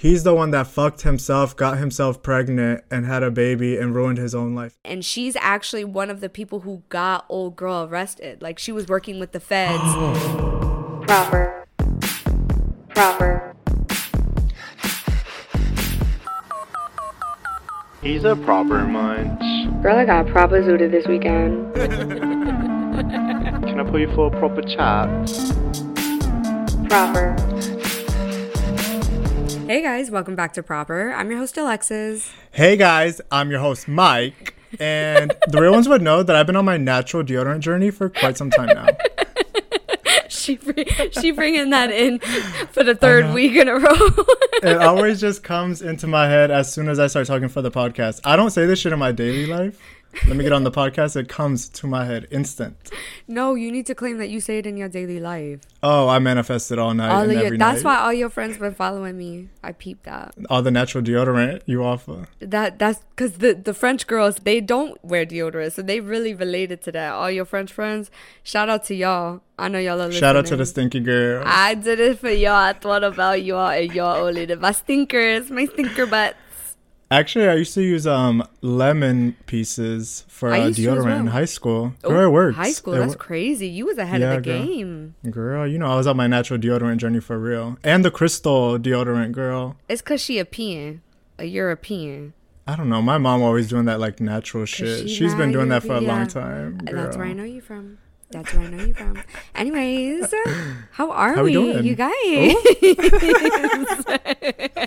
He's the one that fucked himself, got himself pregnant, and had a baby and ruined his own life. And she's actually one of the people who got old girl arrested. Like she was working with the feds. Proper. Proper. He's a proper munch. Girl, I got proper zooted this weekend. Can I put you for a proper chat? Proper. Hey guys, welcome back to Proper. I'm your host Alexis. Hey guys, I'm your host Mike, and the real ones would know that I've been on my natural deodorant journey for quite some time now. She bring, she bringing that in for the third week in a row. It always just comes into my head as soon as I start talking for the podcast. I don't say this shit in my daily life. Let me get on the podcast. It comes to my head instant. no, you need to claim that you say it in your daily life. Oh, I manifested all night All your, that's night. why all your friends been following me. I peeped that. all the natural deodorant you offer. That that's because the the French girls they don't wear deodorant, so they really related to that. All your French friends, shout out to y'all. I know y'all are listening. Shout out to the stinky girl. I did it for y'all. I thought about y'all and y'all only the my stinkers, my stinker butts. Actually, I used to use um lemon pieces for uh, used to as deodorant in high school. Oh, Girl, it works. High school, It that's wor- crazy. You was ahead Yeah, of the girl. game. Girl, you know I was on my natural deodorant journey for real, and the crystal deodorant, girl. It's cause she a peon, a European. I don't know. My mom always doing that like natural shit. she She's been doing that for a long time. And That's where I know you from. That's where I know you from. Anyways, how are How we we, doing? you guys?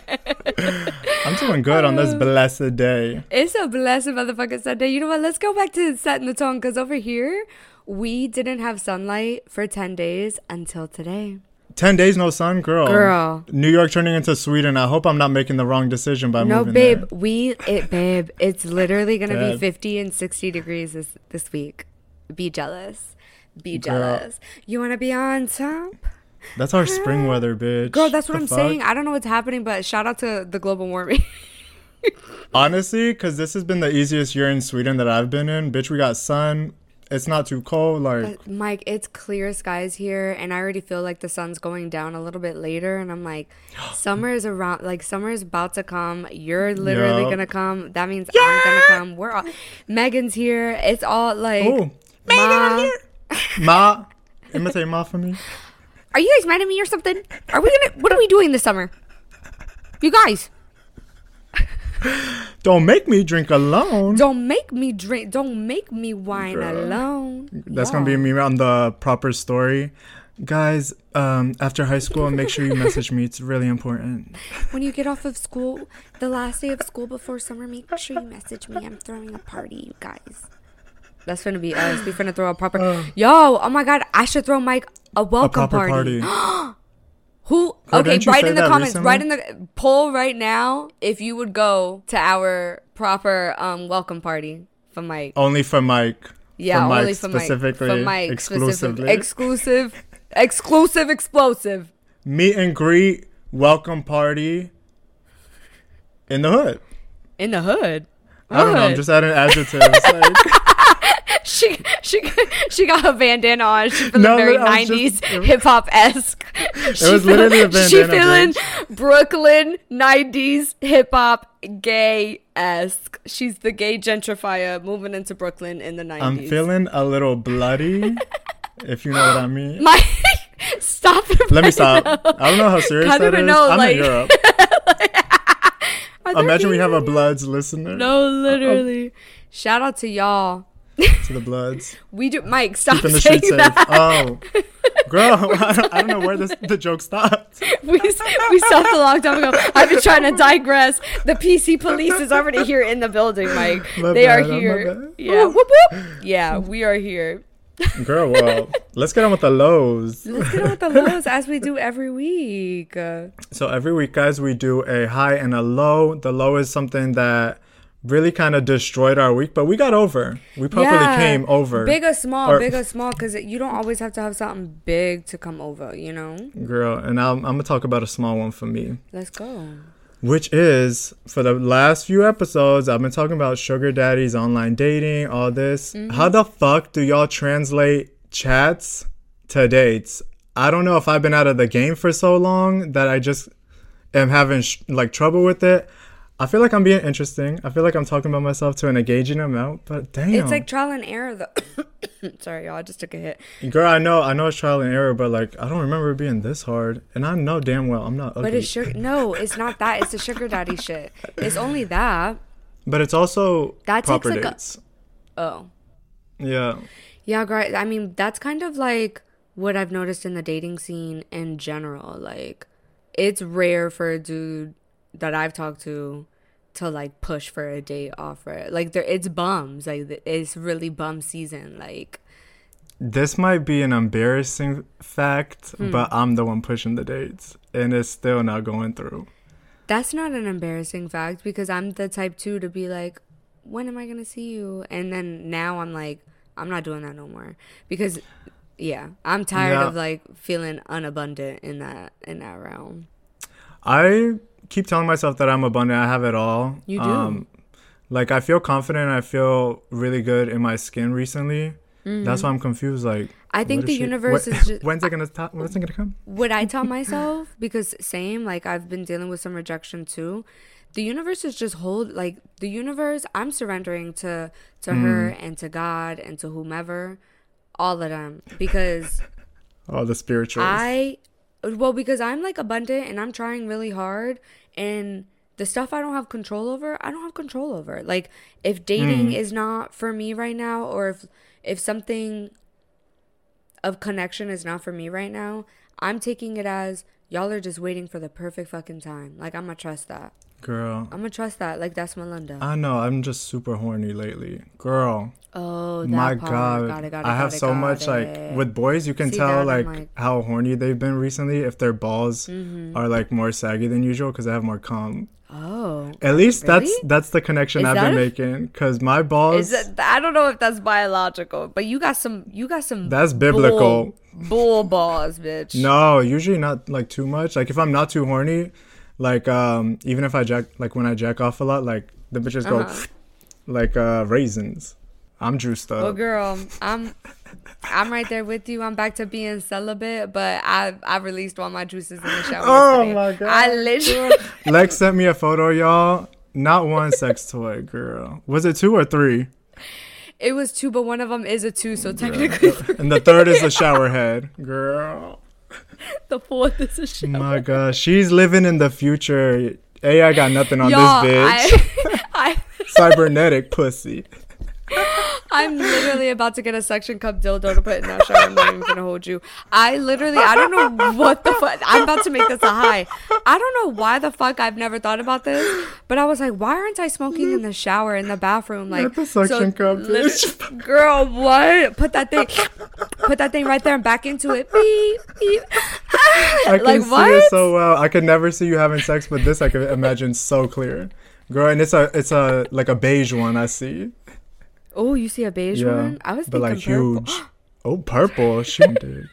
Doing good on this uh, blessed day. It's a blessed motherfucking Sunday. You know what? Let's go back to setting the tone because over here, we didn't have sunlight for 10 days until today. Ten days no sun, girl. Girl. New York turning into Sweden. I hope I'm not making the wrong decision by no, moving babe, there. we, it, babe, it's literally going to be 50 and 60 degrees this, this week. Be jealous. Be Girl. jealous. You want to be on top? That's our spring weather, bitch. Girl, that's what The I'm fuck? saying. I don't know what's happening, but shout out to the global warming. Honestly, because this has been the easiest year in Sweden that I've been in. Bitch, we got sun. It's not too cold. Like, But Mike, it's clear skies here, and I already feel like the sun's going down a little bit later, and I'm like, summer is around. Like summer is about to come. You're literally Yup. gonna come. That means I'm gonna come. We're all. Megan's here. It's all like. oh, Ma, ma, imitate ma for me. are you guys mad at me or something? Are we gonna? What are we doing this summer? You guys, Don't make me drink alone. don't make me drink. Don't make me wine Girl. alone. That's gonna be me on the proper story. Guys, um, after high school, make sure you message me. It's really important. When you get off of school, the last day of school before summer, make sure you message me. I'm throwing a party, you guys. That's gonna be us. We're gonna throw a proper. Yo, oh my god, I should throw Mike a A welcome proper party. party. Who? Girl, okay, write in the comments. recently? Write in the poll right now if you would go to our proper um welcome party for Mike. Only for Mike. yeah, for Mike only for Mike. specifically, For Mike exclusively. exclusive, exclusive, explosive. Meet and greet, welcome party in the hood. In the hood. I don't know. I'm just adding adjectives. like, she she she got a bandana on. She's feeling No, very nineties hip hop esque. It was literally a She bandana, feeling Brooklyn nineties hip hop gay esque. She's the gay gentrifier moving into Brooklyn in the nineties. I'm feeling a little bloody, if you know what I mean. my stop. it Let me stop. now. I don't know how serious that know, I'm like- in Europe. Imagine we have a? Bloods listener. No, literally. Shout out to y'all. To the Bloods. We do, Mike. Stop Keeping saying that. Oh. Girl, I don't, I don't know where this, the joke stopped. we, we stopped a long time ago. I've been trying to digress. The PC police is already here in the building, Mike. My they bad, are here. Yeah. Whoop, whoop. Yeah, we are here. Girl, well, let's get on with the lows. Let's get on with the lows as we do every week. So every week, guys, we do a high and a low. The low is something that really kind of destroyed our week, but we got over. We properly yeah. came over. Big or small, Or- big or small, because you don't always have to have something big to come over, you know? Girl, and I'm, I'm gonna talk about a small one for me, Let's go. which is for the last few episodes, I've been talking about sugar daddies, online dating, all this. Mm-hmm. How the fuck do y'all translate chats to dates? I don't know if I've been out of the game for so long that I just am having sh- like trouble with it, I feel like I'm being interesting. I feel like I'm talking about myself to an engaging amount. But damn, It's like trial and error though. Sorry, y'all. I just took a hit. girl, I know, I know it's trial and error, but like I don't remember it being this hard, and I know damn well I'm not ugly. But it's sugar. No, it's not that. It's the sugar daddy shit. It's only that. But it's also That takes, proper like, a- dates. Oh. Yeah. Yeah, girl, I mean, that's kind of like what I've noticed in the dating scene in general. Like, it's rare for a dude that I've talked to to like push for a date offer. Like, there, it's bums. Like, it's really bum season. Like, This might be an embarrassing fact, Hmm. but I'm the one pushing the dates, and it's still not going through. that's not an embarrassing fact because I'm the type too to be like, when am I gonna see you? And then now I'm like, I'm not doing that no more because, yeah, I'm tired Yeah. of like feeling unabundant in that in that realm. I keep telling myself that I'm abundant. I have it all. You do. like I feel confident. I feel really good in my skin recently. That's why I'm confused. Like Mm-hmm. I think the universe what- is just. when's it gonna stop? When's it gonna come? Would I tell myself because same like I've been dealing with some rejection too. The universe is just hold like the universe. I'm surrendering to to her and to God and to whomever, all of them because all the spirituals. I well because I'm like abundant and I'm trying really hard and the stuff I don't have control over, I don't have control over. Like if dating mm-hmm. is not for me right now or if if something of connection is not for me right now, I'm taking it as y'all are just waiting for the perfect fucking time. Like I'm gonna trust that. Girl, I'm gonna trust that. Like that's Melinda. I know. I'm just super horny lately. Girl, oh, that my part. god, Got it, got it, I have it, so much like with boys. You can See tell like, like- how horny they've been recently if their balls Mm-hmm. are like more saggy than usual because they have more cum. Oh. At least that's Really? that's the connection Is I've been a- making because my balls. Is it, I don't know if that's biological, but you got some. You got some. That's biblical. Bull, bull balls, bitch. No, usually not like too much. Like if I'm not too horny, like um even if I jack like when I jack off a lot, like the bitches go Uh-huh. like uh raisins. I'm juiced up. Well, girl, I'm. I'm right there with you. I'm back to being celibate, but I I released all my juices in the shower. Oh yesterday. my God. I literally. Lex sent me a photo, y'all. Not one sex toy, girl. Was it two or three? It was two, but one of them is a two, so technically And the third is a shower head, girl. the fourth is a shower. My gosh, she's living in the future. AI got nothing on Y'all, this bitch. I, I Cybernetic pussy. I'm literally about to get a suction cup dildo to put in that shower. I'm not even gonna hold you. I literally, I don't know what the fuck. I'm about to make this a high. I don't know why the fuck I've never thought about this, but I was like, why aren't I smoking in the shower in the bathroom? Like Not the suction cup, lit- bitch. girl, what? Put that thing, put that thing right there and back into it. Beep, beep. I can like see what? it so well. I could never see you having sex, but this I can imagine so clear. Girl, and it's a it's a like a beige one I see. Oh, you see a beige Yeah. one? I was but thinking like purple. huge. Oh, purple. Dick.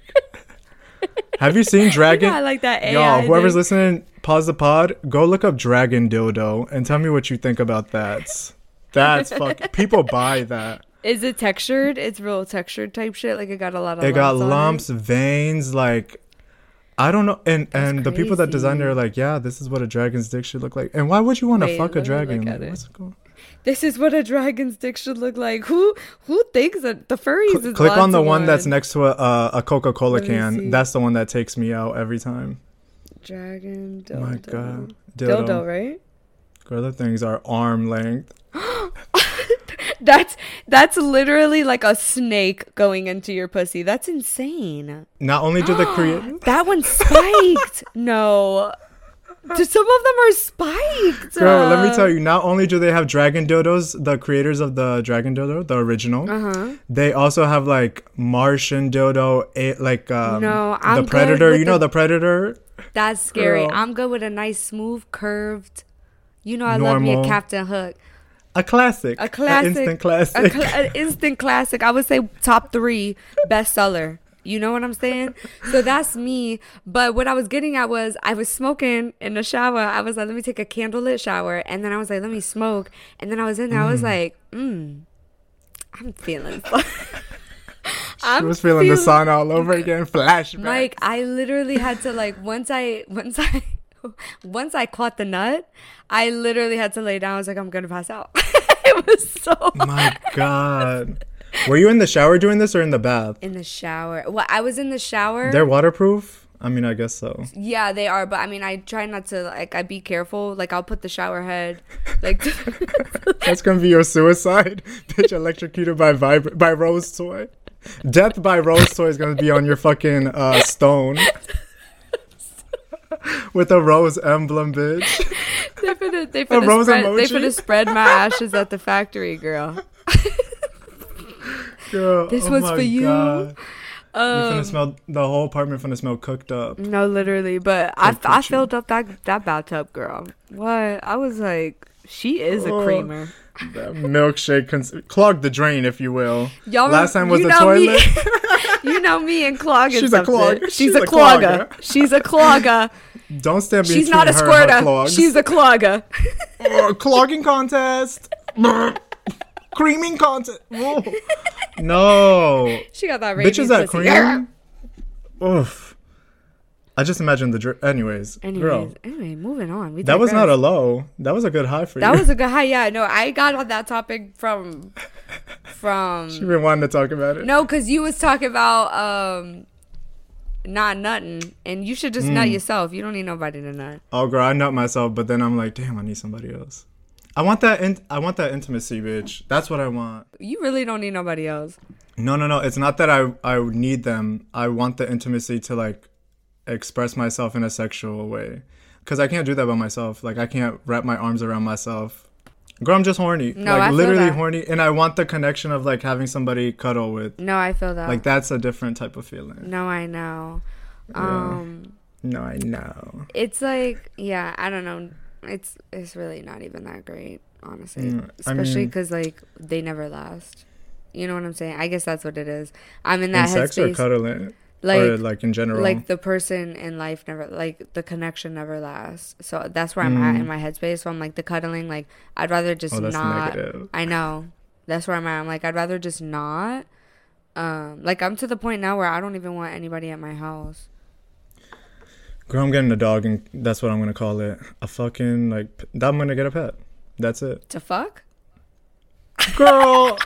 Have you seen Dragon? I like that AI Y'all, whoever's thing. listening, pause the pod. Go look up Dragon Dildo and tell me what you think about that. That's fuck. People buy that. Is it textured? It's real textured type shit. Like it got a lot of. It got lumps on lumps, veins, like I don't know. And and the people that designed it are like, yeah, this is what a dragon's dick should look like. And why would you want to fuck a dragon? at Like, it. what's going- This is what a dragon's dick should look like. Who who thinks that the furries is Click on the of one that's next to a a, a Coca Cola me see. can. That's the one that takes me out every time. dragon dildo. My god, Dildo. dildo. right? Girl, the things are arm length. That's that's literally like a snake going into your pussy. That's insane. Not only do the create. That one spiked. no. Some of them are spiked. Girl, let me tell you. Not only do they have dragon dildos, the creators of the dragon dildo, the original, Uh-huh. they also have like Martian dildo, a, like um, No, I'm the predator. You know the- the predator. That's scary. Girl. I'm good with a nice smooth curved. You know I love me a Captain Hook. A classic. A classic, An instant a classic. cla- an instant classic. I would say top three bestseller. You know what I'm saying? So that's me. But what I was getting at was I was smoking in the shower. I was like, let me take a candlelit shower, and then I was like, let me smoke. And then I was in there. I was like, mm, I'm feeling. I was feeling the sun all over again. Flashback. Mike, I literally had to like once I once I once I caught the nut, I literally had to lay down. I was like, I'm gonna pass out. it was so My God. Were you in the shower doing this or in the bath? in the shower. Well, I was in the shower. They're waterproof? I mean, I guess so. yeah, they are, but I mean, I try not to like. I be careful. Like, I'll put the shower head, like, That's gonna be your suicide. Bitch electrocuted by vib- by Rose Toy. Death by Rose Toy is gonna be on your fucking uh, stone. With a rose emblem, bitch. they finna, they A rose spread, they emoji? finna spread my ashes at the factory, girl. Girl, This oh was for you. God. You Um, finna smell the whole apartment finna smell cooked up. No, literally, but I, I filled up that that bathtub, girl. What? I was like, she is a Oh. creamer. That milkshake cons- clogged the drain, if you will. Y'all Last time was you the know me- toilet. you know me and clogging She's a something. clog. She's, She's a, a clogger. clogger. She's a clogger. Don't stand between She's not a her and her squirter. She's a clogger. Oh, clogging contest. Creaming contest. No. She got that rabies Bitches that cream. Oof. I just imagine the drip. Anyways, Anyways, girl, anyway, moving on. We that was not a low. That was a good high for That you. That was a good high. Yeah, no, I got on that topic from from You've been wanting to talk about it. no, because you was talking about um not nutting, and you should just nut Mm. yourself. You don't need nobody to nut. Oh, girl, I nut myself, but then I'm like, damn, I need somebody else. I want that. In- I want that intimacy, bitch. That's what I want. You really don't need nobody else. No, no, no. It's not that I I need them. I want the intimacy to like express myself in a sexual way, because I can't do that by myself. Like I can't wrap my arms around myself. Girl, I'm just horny. No, like I feel literally that. horny, and I want the connection of like having somebody cuddle with. No, I feel that. Like that's a different type of feeling. No, I know. Um, No, I know. it's like yeah, I don't know. It's it's really not even that great, honestly. Mm, I Especially mean- because like they never last. You know what I'm saying? I guess that's what it is. I'm in In that sex or headspace. cuddling, Like or like in general. like the person in life never like the connection never lasts. So that's where I'm at in my headspace. So I'm like the cuddling. Like I'd rather just Mm. oh, that's not. negative. I know. That's where I'm at. I'm like, I'd rather just not. Um, like I'm to the point now where I don't even want anybody at my house. Girl, I'm getting a dog, and that's what I'm gonna call it. A fucking like. I'm gonna get a pet. That's it. To fuck? Girl.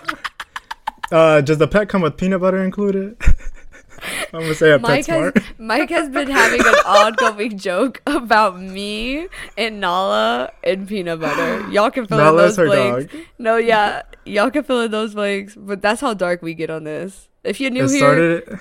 uh, does the pet come with peanut butter included? I'm gonna say a Mike has. Mike has been having an ongoing joke about me and Nala and peanut butter. Y'all can fill in those blanks. dog. No, yeah, y'all can fill in those blanks. But that's how dark we get on this. If you're new It here, started.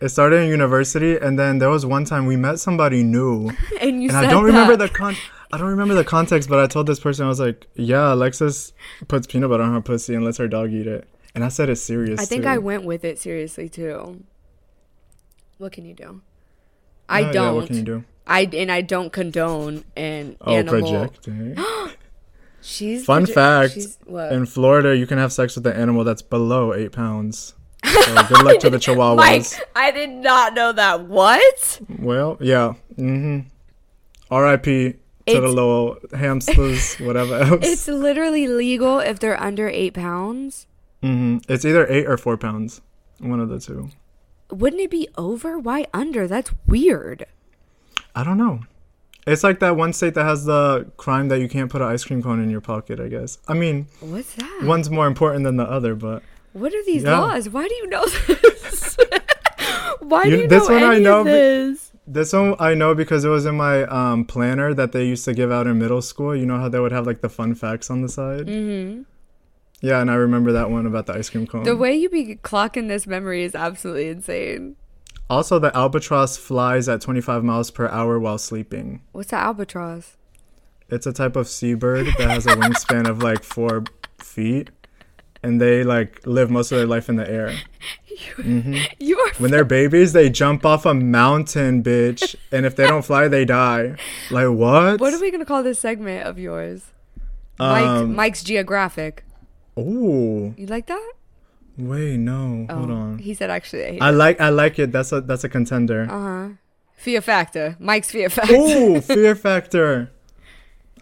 It started in university, and then there was one time we met somebody new, and you and said I don't remember the con. I don't remember the context, but I told this person I was like, "Yeah, Alexis puts peanut butter on her pussy and lets her dog eat it," and I said it serious. I think too. I went with it seriously too. What can you do? I yeah, don't. what can you do? I and I don't condone an Oh, animal. projecting. Eh? She's Fun proje- fact: she's- in Florida, you can have sex with an animal that's below eight pounds. So good luck to the chihuahuas. Mike, I did not know that. What? Well, yeah. Mm-hmm. R.I.P. to the little hamsters, whatever else. It's literally legal if they're under eight pounds. Mm-hmm. It's either eight or four pounds. One of the two. Wouldn't it be over? Why under? That's weird. I don't know. It's like that one state that has the crime that you can't put an ice cream cone in your pocket. I guess. I mean, What's that? one's more important than the other, but What are these Yeah. laws? Why do you know this? Why do You- you this know one I any know of be- this? this one I know because it was in my um, planner that they used to give out in middle school. You know how they would have like the fun facts on the side. Mm-hmm. Yeah, and I remember that one about the ice cream cone. The way you be clocking this memory is absolutely insane. Also, the albatross flies at 25 miles per hour while sleeping. What's an albatross? It's a type of seabird that has a wingspan of like four feet, and they like live most of their life in the air. You are When they're babies, they jump off a mountain, bitch, and if they don't fly, they die. Like what? What are we gonna call this segment of yours? Mike, Um, Mike's Geographic. Ooh, You like that? wait, no, hold Oh, on. He said actually. I like, I like it. That's a, that's a contender. Uh huh. Fear Factor. Mike's Fear Factor. Ooh, Fear Factor.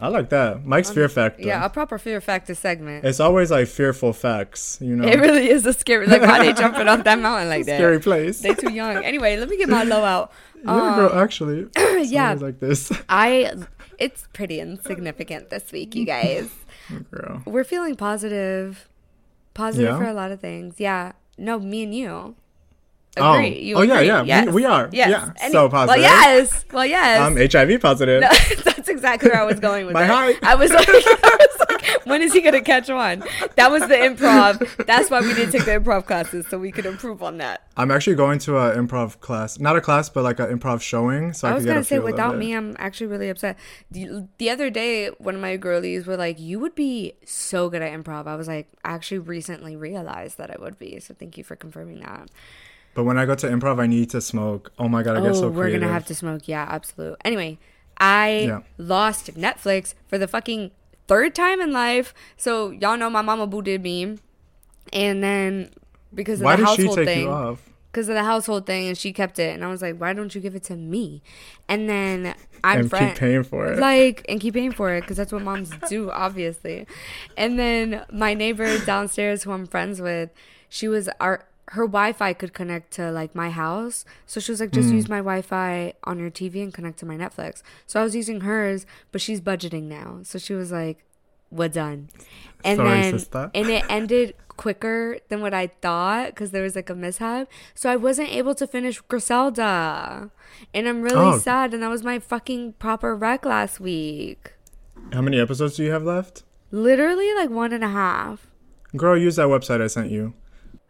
I like that. Mike's um, fear factor. Yeah, a proper fear factor segment. It's always like fearful facts, you know. It really is a scary. Like, why they jumping off that mountain like that? Scary place. They're too young. Anyway, let me get my low out. yeah, girl, um, actually. yeah. like this. I. It's pretty insignificant this week, you guys. girl. We're feeling positive, positive Yeah? for a lot of things. Yeah. No, me and you. Oh. You Oh, yeah, agree. yeah, we- Yes. we are. Yes. Yeah, Any- so Well, positive. yes. Well, yes. Um, I'm HIV positive. That's exactly where I was going with My it. height. I was like, I was like, when is he gonna catch on? That was the improv. That's why we didn't take the improv classes so we could improve on that. I'm actually going to an improv class. Not a class, but like an improv showing. So I, I was gonna a say, without me, I'm actually really upset. The, the other day, one of my girlies were like, "You would be so good at improv." I was like, I actually recently realized that I would be. So thank you for confirming that. But when I go to improv, I need to smoke. Oh my god, I get oh, so we're gonna have to smoke. Yeah, absolute. Anyway, I Yeah. lost Netflix for the fucking third time in life. So y'all know my mama booted me, and then because of Why the did she household take thing, you off? because of the household thing, and she kept it, and I was like, why don't you give it to me? And then I'm And friend- keep paying for it. like and keep paying for it because that's what moms do obviously and then my neighbor downstairs who i'm friends with she was our her wi-fi could connect to like my house so she was like Mm. just use my wi-fi on your tv and connect to my netflix so i was using hers but she's budgeting now so she was like we're done and Sorry, then sister. and it ended quicker than what i thought because there was like a mishap so i wasn't able to finish griselda and i'm really Oh. sad and that was my fucking proper rec last week How many episodes do you have left? literally like one and a half. Girl, use that website I sent you.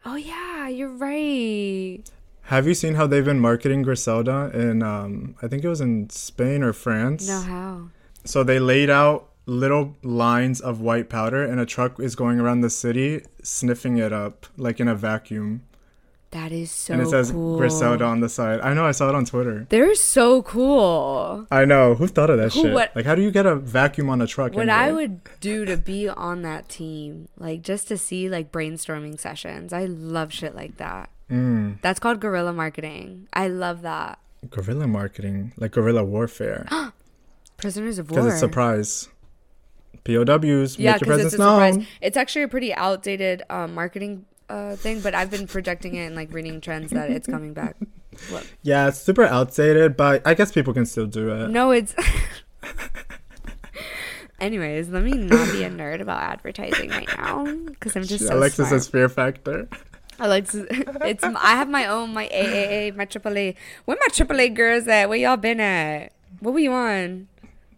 Oh yeah, you're right. Have you seen how they've been marketing Griselda in um I think it was in Spain or France? No how. So they laid out little lines of white powder and a truck is going around the city sniffing it up like in a vacuum. That is so and it says cool. Griselda on the side. I know, I saw it on Twitter. They're so cool. I know. Who thought of that Who- shit? what- like how do you get a vacuum on a truck? What I would do to be on that team, like just to see like brainstorming sessions. I love shit like that. Mm, That's called guerrilla marketing. I love that. guerrilla marketing, like guerrilla warfare. Prisoners of war. Because it's surprise. POWs, yeah, make your presence it's a surprise. known. It's actually a pretty outdated um, marketing uh, thing, but I've been projecting it and like reading trends that it's coming back. What? Yeah, it's super outdated, but I guess people can still do it. No, it's. Anyways, let me not be a nerd about advertising right now because I'm just so Alexis smart. is fear factor. Alexis, it's I have my own my AAA my AAA. Where my AAA girls at? Where y'all been at? What were you on?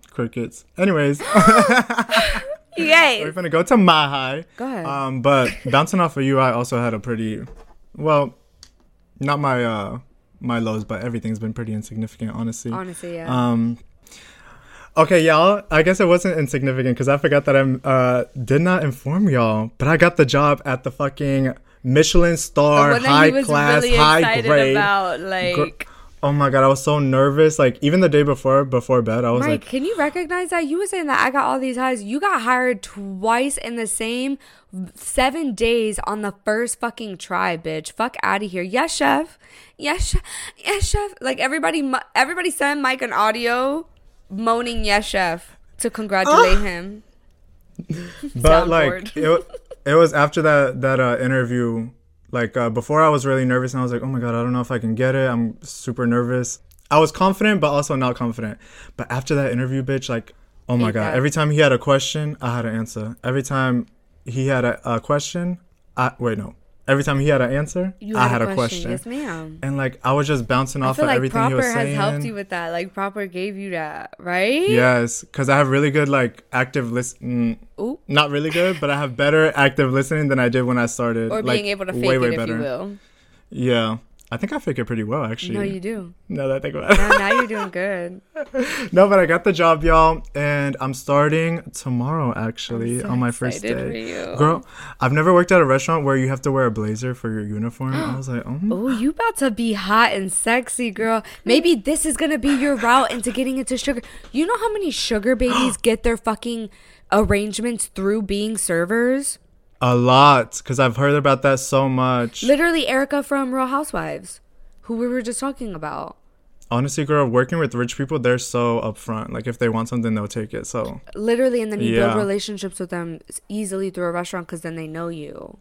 Crickets. Anyways, You we're gonna go to my high. go ahead. Um, but bouncing off of you, I also had a pretty, well, not my uh my lows, but everything's been pretty insignificant, honestly. Honestly, yeah. Um. Okay, y'all. I guess it wasn't insignificant because I forgot that I uh did not inform y'all, but I got the job at the fucking Michelin star, high class, really high grade. about, gr- like. Oh my god, I was so nervous. Like even the day before, before bed, I was Mike, like, can you recognize that? You were saying that I got all these highs. You got hired twice in the same seven days on the first fucking try, bitch. Fuck out of here. Yes, chef. Yes, chef. Yes, chef. Like everybody, everybody send Mike an audio moaning yes, chef to congratulate him. but like it, it was after that that uh, interview like uh, before i was really nervous and i was like oh my god i don't know if i can get it. I'm super nervous. I was confident but also not confident. But after that interview bitch like oh my god that. every time he had a question i had an answer. Every time he had a, a question i wait no every time he had an answer You i had, a question. Yes, ma'am. and like i was just bouncing I off feel of like everything he was saying. Proper has helped you with that. Like Proper gave you that, right? yes because i have really good like active listen mm, Ooh. not really good but i have better active listening than i did when i started Or like, being able to fake way, it, way if better. you will. Yeah. I think I it pretty well, actually. No, you do. No, that I think about it. Now, now you're doing good. no, but I got the job, y'all, and I'm starting tomorrow, actually, so on my first day. for you. Girl, I've never worked at a restaurant where you have to wear a blazer for your uniform. I was like, oh, Oh, you about to be hot and sexy, girl. Maybe this is gonna be your route into getting into sugar. You know how many sugar babies get their fucking arrangements through being servers? A lot, because I've heard about that so much. Literally, Erica from Real Housewives, who we were just talking about. honestly, girl, working with rich people, they're so upfront. Like if they want something, they'll take it. So Literally, and then you build relationships with them easily through a restaurant because then they know you.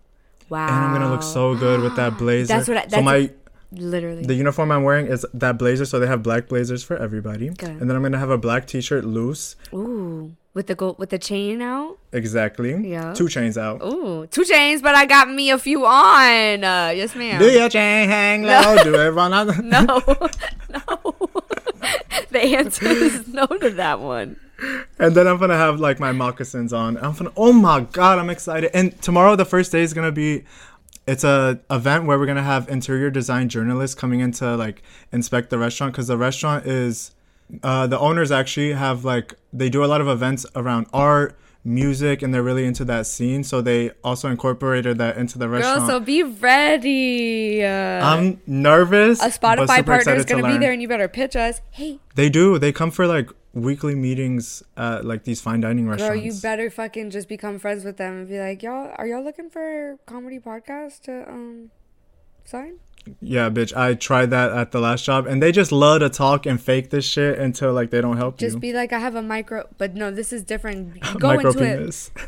Wow. and I'm gonna look so good with that blazer. That's what I- so that's- my Literally. the uniform I'm wearing is that blazer. So they have black blazers for everybody. Good. And then I'm gonna have a black T-shirt loose. Ooh, with the gold, with the chain out. Exactly. Yeah. Two chains out. Ooh, two chains, but I got me a few on. Uh, yes, ma'am. Do your chain hang low? Do it run out? No, no. the answer is no to that one. And then I'm gonna have like my moccasins on. I'm gonna. Oh my god, I'm excited. And tomorrow, the first day is gonna be. It's a event where we're gonna have interior design journalists coming in to like inspect the restaurant because the restaurant is. Uh, the owners actually have like they do a lot of events around art, music, and they're really into that scene. So they also incorporated that into the restaurant Girl, so be ready. Uh, I'm nervous. a Spotify partner is excited to gonna be there, and you better pitch us. Hey, They do. They come for like weekly meetings at like these fine dining girl, restaurants. you better fucking just become friends with them and be like, y'all, are y'all looking for a comedy podcast to um sign? Yeah, bitch. I tried that at the last job, and they just love to talk and fake this shit until like they don't help Just you. Just be like, I have a micro, but no, this is different. Go Micro into it. penis.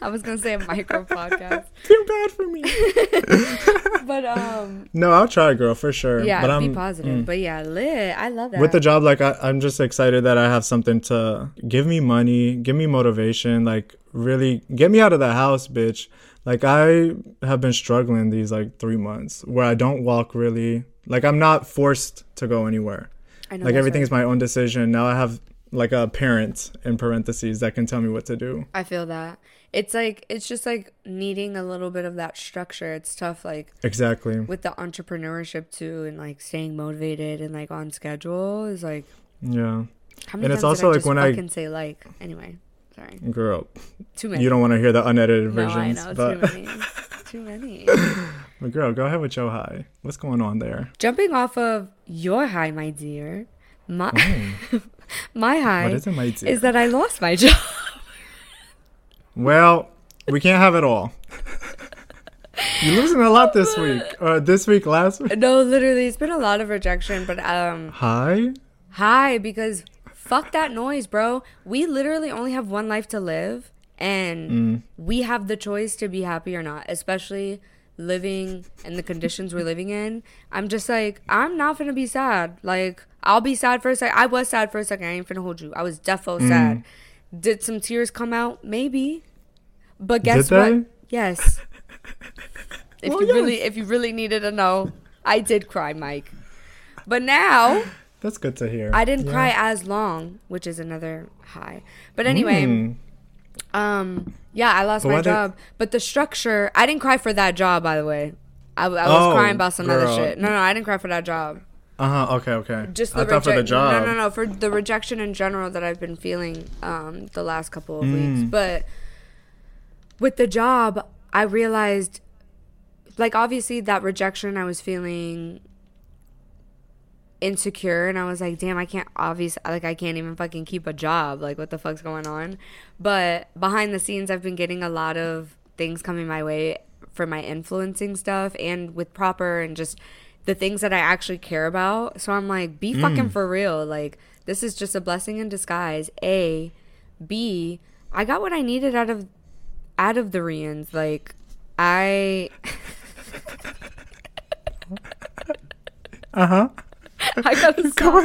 I was gonna say a micro podcast, Too bad for me. but um, no, I'll try, girl, for sure. yeah, but be I'm, positive. But yeah, lit. I love that. with the job, like I, I'm just excited that I have something to give me money, give me motivation, like really get me out of the house, bitch. Like I have been struggling these like three months where I don't walk really. Like I'm not forced to go anywhere. I know like everything right. is my own decision. Now I have like a parent in parentheses that can tell me what to do. I feel that. It's like it's just like needing a little bit of that structure. It's tough like Exactly. with the entrepreneurship too and like staying motivated and like on schedule is like Yeah. how many And times it's also did I like just when I- fucking say like anyway. Sorry. Girl, Too many. you don't want to hear the unedited no, versions. I know, but, too many. too many. but girl, go ahead with your high. What's going on there? Jumping off of your high, my dear. My my high What is it, my dear? is that I lost my job. Well, we can't have it all. You're losing a lot this week. Or this week, last week. no, literally, it's been a lot of rejection, but um Hi? Hi, because fuck that noise, bro. We literally only have one life to live, and mm. we have the choice to be happy or not, especially living in the conditions we're living in. I'm just like, I'm not gonna be sad. Like, I'll be sad for a second. I was sad for a second. I ain't finna hold you. I was defo mm. sad. Did some tears come out? Maybe. But guess what? Yes. if Well, you yes. really if you really needed to know, I did cry, Mike. But now That's good to hear. I didn't Yeah. cry as long, which is another high. But anyway, Mm. um, yeah, I lost But my did- job. But the structure, I didn't cry for that job, by the way. I, I was Oh, crying about some other girl. shit. No, no, I didn't cry for that job. Uh huh. Okay, okay. Just the I thought for the job. No, no, no, for the rejection in general that I've been feeling um, the last couple of Mm. weeks. But with the job, I realized, like, obviously that rejection I was feeling insecure and I was like, damn, I can't obviously like I can't even fucking keep a job. Like what the fuck's going on? But behind the scenes I've been getting a lot of things coming my way for my influencing stuff and with proper and just the things that I actually care about. So I'm like, be fucking for real. Like this is just a blessing in disguise. A, B, I got what I needed out of out of the Rians. Like I Uh huh. I gotta stop.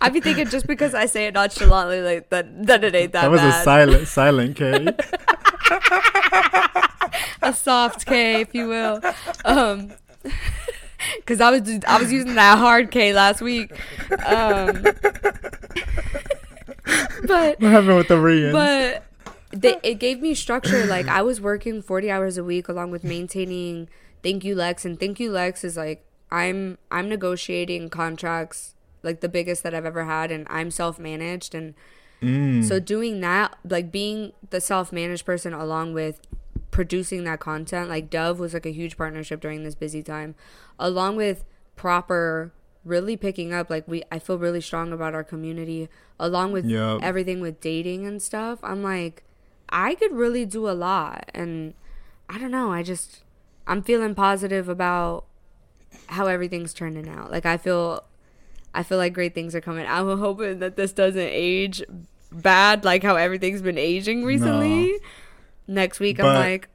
I be thinking just because I say it nonchalantly like that that it ain't that, That was bad. a silent, silent K. a soft K, if you will. Um, because I was I was using that hard K last week. Um, but what happened with the Rians? but they, it gave me structure. Like I was working forty hours a week along with maintaining Thank You Lex, and Thank You Lex is like I'm I'm negotiating contracts like the biggest that I've ever had, and I'm self managed, and mm. so doing that, like being the self managed person along with producing that content, like Dove was like a huge partnership during this busy time, along with proper really picking up like we I feel really strong about our community along with Yup. everything with dating and stuff. I'm like I could really do a lot and I don't know, I just I'm feeling positive about how everything's turning out. Like I feel I feel like great things are coming. I'm hoping that this doesn't age bad like how everything's been aging recently. Next week I'm like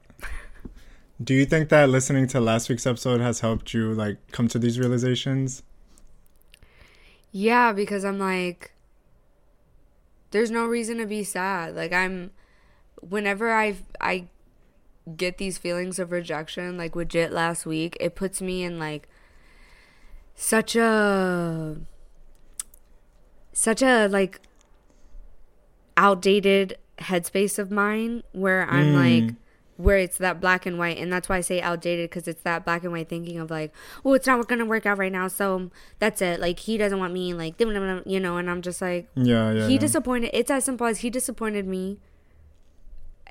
Do you think that listening to last week's episode has helped you like come to these realizations? Yeah, because I'm like, there's no reason to be sad. Like I'm, whenever I I get these feelings of rejection, like legit last week, it puts me in like such a such a like outdated headspace of mine where I'm hmm. like where it's that black and white and that's why I say outdated because it's that black and white thinking of like oh it's not gonna work out right now so that's it like he doesn't want me like you know and I'm just like Yeah, yeah. he yeah. disappointed it's as simple as he disappointed me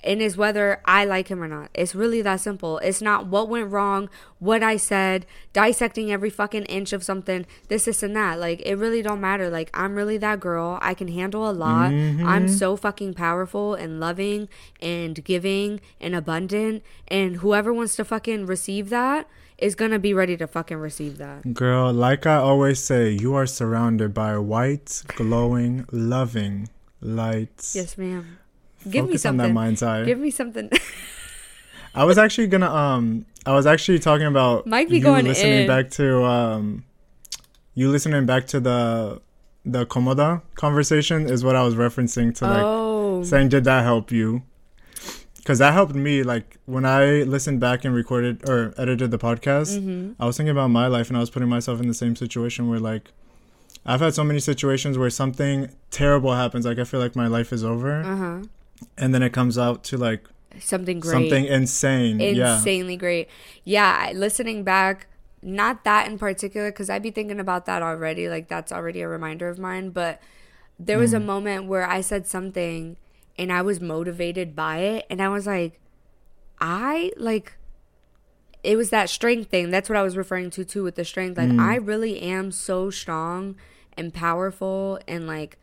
and is whether I like him or not. It's really that simple. It's not what went wrong, what I said, dissecting every fucking inch of something, this, this, and that. Like, it really don't matter. Like, I'm really that girl. I can handle a lot. I'm mm-hmm. so fucking powerful and loving and giving and abundant. And whoever wants to fucking receive that is gonna be ready to fucking receive that. Girl, like I always say, you are surrounded by white, glowing, loving lights. Yes, ma'am. Give me Focus on that something. mind's eye. Give me something. I was actually gonna um I was actually talking about Mike be you going listening in. back to um you listening back to the the Komoda conversation is what I was referencing to like oh. saying did that help you? Cuz that helped me like when I listened back and recorded or edited the podcast, Mm-hmm. I was thinking about my life and I was putting myself in the same situation where like I've had so many situations where something terrible happens like I feel like my life is over Uh-huh. And then it comes out to like Something great. something insane. yeah. insanely great. Yeah, listening back, not that in particular, because I'd be thinking about that already. Like that's already a reminder of mine. But there was a Mm. moment where I said something, and I was motivated by it, and I was like, I like. It was that strength thing. That's what I was referring to too with the strength. Mm. Like I really am so strong and powerful, and like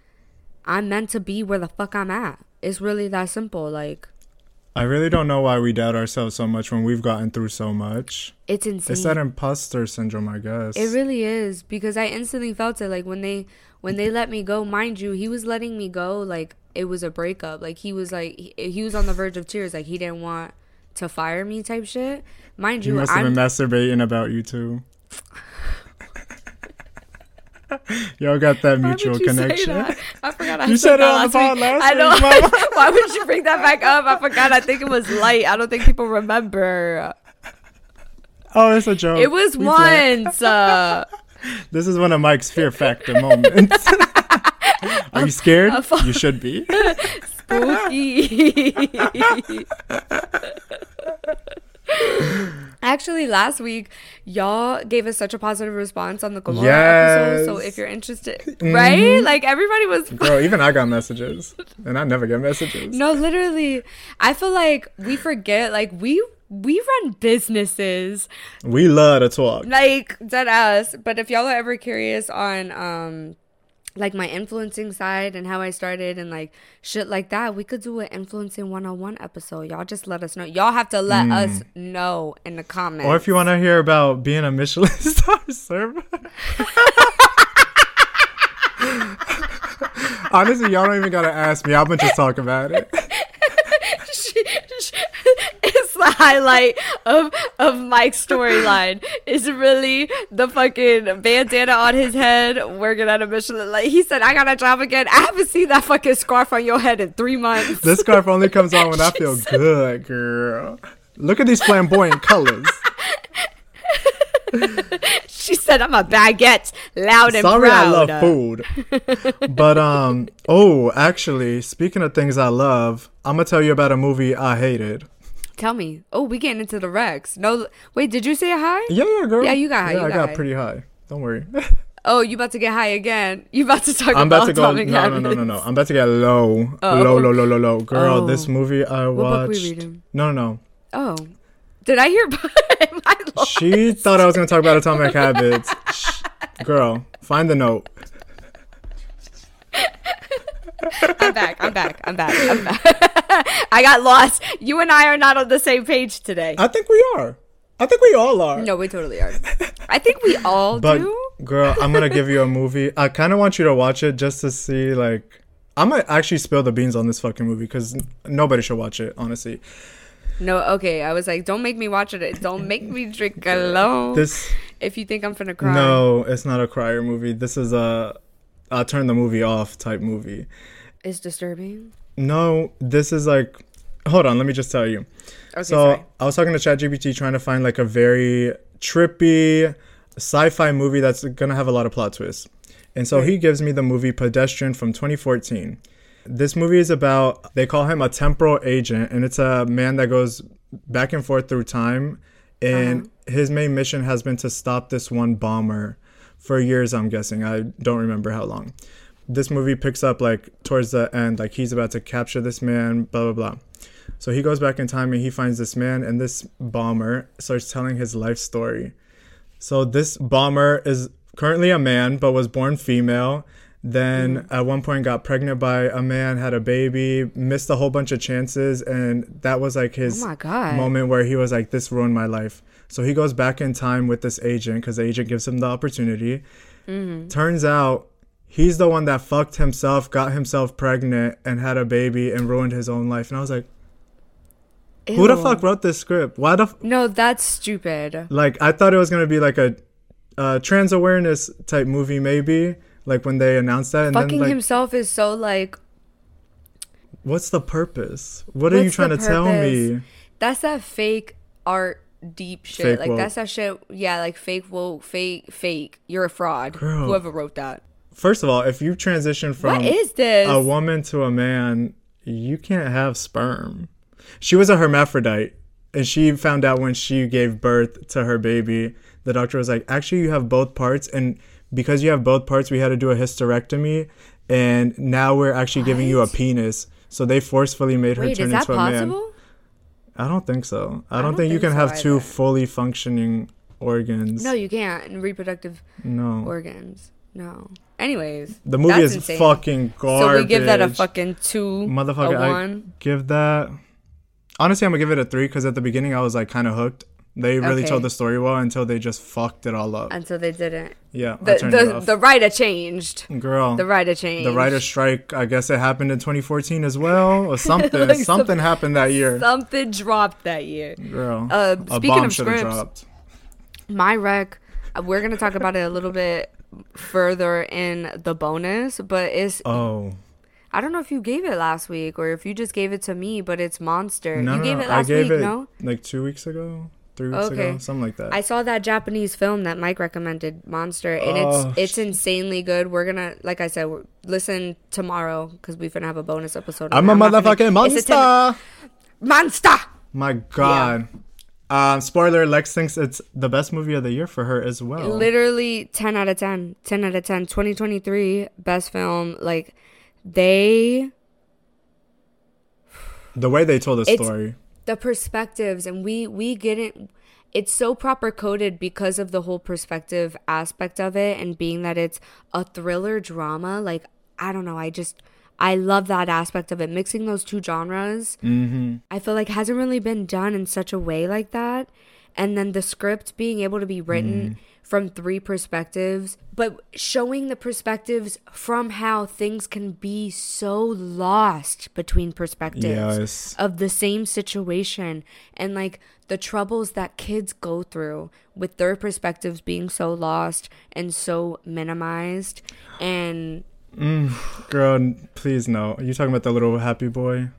I'm meant to be where the fuck I'm at. It's really that simple. Like I really don't know why we doubt ourselves so much when we've gotten through so much. it's insane. It's that imposter syndrome, I guess. It really is because I instantly felt it like when they when they let me go. Mind you, he was letting me go like it was a breakup. Like he was like he, he was on the verge of tears. Like he didn't want to fire me type shit. Mind you must have I'm been masturbating about you too. Y'all got that mutual would you say connection. that? I forgot. I You said said it on the pod week. last I know. week. Why would you bring that back up? I forgot. I think it was light. I don't think people remember. Oh, it's a joke. It was We once. Uh, This is one of Mike's fear factor moments. Are you scared? You should be. spooky. Actually, last week y'all gave us such a positive response on the Gomorrah episode. So if you're interested, right? Like everybody was. Bro, even I got messages. And I never get messages. No, literally, I feel like we forget. Like we we run businesses, We love to talk. like dead ass. But if y'all are ever curious on um like my influencing side and how I started and like shit like that, we could do an influencing 101 episode. Y'all just let us know. Y'all have to let mm. us know in the comments. Or if you want to hear about being a Michelin star server. Honestly, y'all don't even gotta ask me. I'm gonna just talk about it. the highlight of of Mike's storyline. Is really the fucking bandana on his head working at a Michelin. Like he said, I got a job again. I haven't seen that fucking scarf on your head in three months. This scarf only comes on when I feel good, girl. Look at these flamboyant colors. She said, I'm a baguette, loud and Sorry, I love food. But um, oh, actually, speaking of things I love, I'm gonna tell you about a movie I hated. Tell me. Oh, we getting into the Rex. No, wait, did you say high? Yeah, yeah, girl. Yeah, you got high, Yeah, you I got got high. pretty high. Don't worry. Oh, you about to get high again? You about to talk I'm about about to go. No, no, no, no, no, no. I'm about to get low, Oh. low, low, low, low, low. Girl, Oh. this movie I watched. we? No, no, Oh, did I hear? Am I no. lost? She thought I was gonna talk about Atomic Habits. Girl, find the note. I'm back. I'm back. I'm back. I'm back. I got lost. You and I are not on the same page today. I think we are. I think we all are. No, we totally are. I think we all But do. girl, I'm gonna give you a movie. I kind of want you to watch it just to see like. I'm gonna actually spill the beans on this fucking movie because nobody should watch it. Honestly, No, okay. I was like, don't make me watch it. Don't make me drink alone. this if you think I'm gonna cry. no, it's not a crier movie. This is a, a turn the movie off type movie. It's disturbing. No, this is like, hold on, let me just tell you. Okay, so sorry. I was talking to ChatGPT trying to find like a very trippy sci-fi movie that's gonna have a lot of plot twists. And so he gives me the movie Predestination from 2014. This movie is about they call him a temporal agent, and it's a man that goes back and forth through time. And uh-huh. his main mission has been to stop this one bomber for years. I'm guessing. I don't remember how long. This movie picks up like towards the end, like he's about to capture this man. Blah blah blah. So he goes back in time and he finds this man, and this bomber starts telling his life story. So this bomber is currently a man, but was born female. Then at one point got pregnant by a man, had a baby, missed a whole bunch of chances, and that was like his Oh my God. moment where he was like, "This ruined my life." So he goes back in time with this agent because the agent gives him the opportunity. Mm-hmm. Turns out he's the one that fucked himself, got himself pregnant, and had a baby, and ruined his own life. And I was like, "Who the fuck wrote this script? Why the f- No, that's stupid. like I thought it was gonna be like a, uh trans awareness type movie maybe like when they announced that and Fucking then like himself is so like what's the purpose what are you trying to tell me that's that fake art deep shit. Fake like woke. that's that shit. Yeah, like fake woke, fake fake. You're a fraud. Girl. Whoever wrote that. First of all if you transition from what is this? a woman to a man you can't have sperm she was a hermaphrodite and she found out when she gave birth to her baby the doctor was like actually you have both parts and because you have both parts we had to do a hysterectomy and now we're actually giving you a penis so they forcefully made her Wait, turn into a man possible? I don't think so. I, I don't, don't think, you can so have two fully functioning organs. No, you can't. Reproductive no. organs. No. Anyways, the movie is insane. fucking garbage. So we give that a fucking two, motherfucker. a I one. give that. Honestly, I'm gonna give it a three because at the beginning I was like kind of hooked. They really Okay. told the story well until they just fucked it all up. Until they didn't. yeah, The the, the writer changed. Girl, The writer changed. the writer strike. I guess it happened in 2014 as well, or something. Like some- something happened that year. Something dropped that year. Girl, Uh, a speaking bomb of should have scripts, dropped. my rec uh, we're gonna talk about it a little bit further in the bonus but it's Oh. I don't know if you gave it last week or if you just gave it to me but it's monster. No, you no, gave it last I gave week it no? like two weeks ago, three weeks ago, something like that. i saw that japanese film that mike recommended monster and Oh, it's it's insanely good. We're gonna like i said listen tomorrow because we're gonna have a bonus episode I'm a gonna- motherfucking it's ten- monster. monster! My God. Um, spoiler: Lex thinks it's the best movie of the year for her as well. literally 10 out of 10 10 out of 10 2023 best film. Like they the way they told the story. the perspectives and we we get it. It's so proper coded because of the whole perspective aspect of it and being that it's a thriller drama. Like i don't know. I just i love that aspect of it mixing those two genres. Mm-hmm. i feel like hasn't really been done in such a way like that. And then the script being able to be written from three perspectives but showing the perspectives from how things can be so lost between perspectives Yes. of the same situation. And like the troubles that kids go through with their perspectives being so lost and so minimized. And Mm, girl, please no. Are you talking about the little happy boy?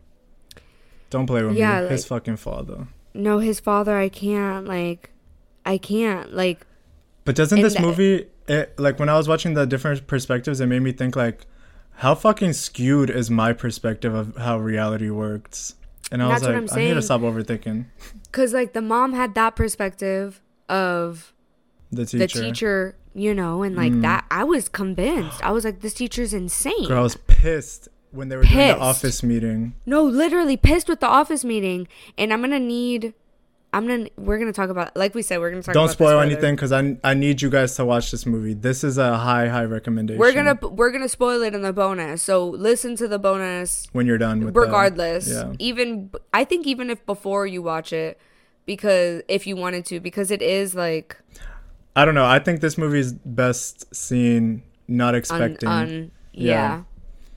Don't play with Yeah, me. His fucking father. no his father i can't like i can't like But doesn't this movie, it, like when I was watching the different perspectives, it made me think like, how fucking skewed is my perspective of how reality works? And I was like, I'm I need to stop overthinking because like the mom had that perspective of the teacher. the teacher you know and like mm. that i was convinced i was like this teacher's insane Girl, I was pissed when they were doing Pissed. the office meeting. No, literally pissed with the office meeting, and I'm gonna need. I'm gonna. We're gonna talk about. Like we said, we're gonna talk. Don't about spoil anything because I I need you guys to watch this movie. This is a high high recommendation. We're gonna we're gonna spoil it in the bonus. So listen to the bonus when you're done with the- regardless. yeah. Even I think even if before you watch it, because if you wanted to because it is like I don't know. I think this movie's best seen not expecting. un Yeah. yeah.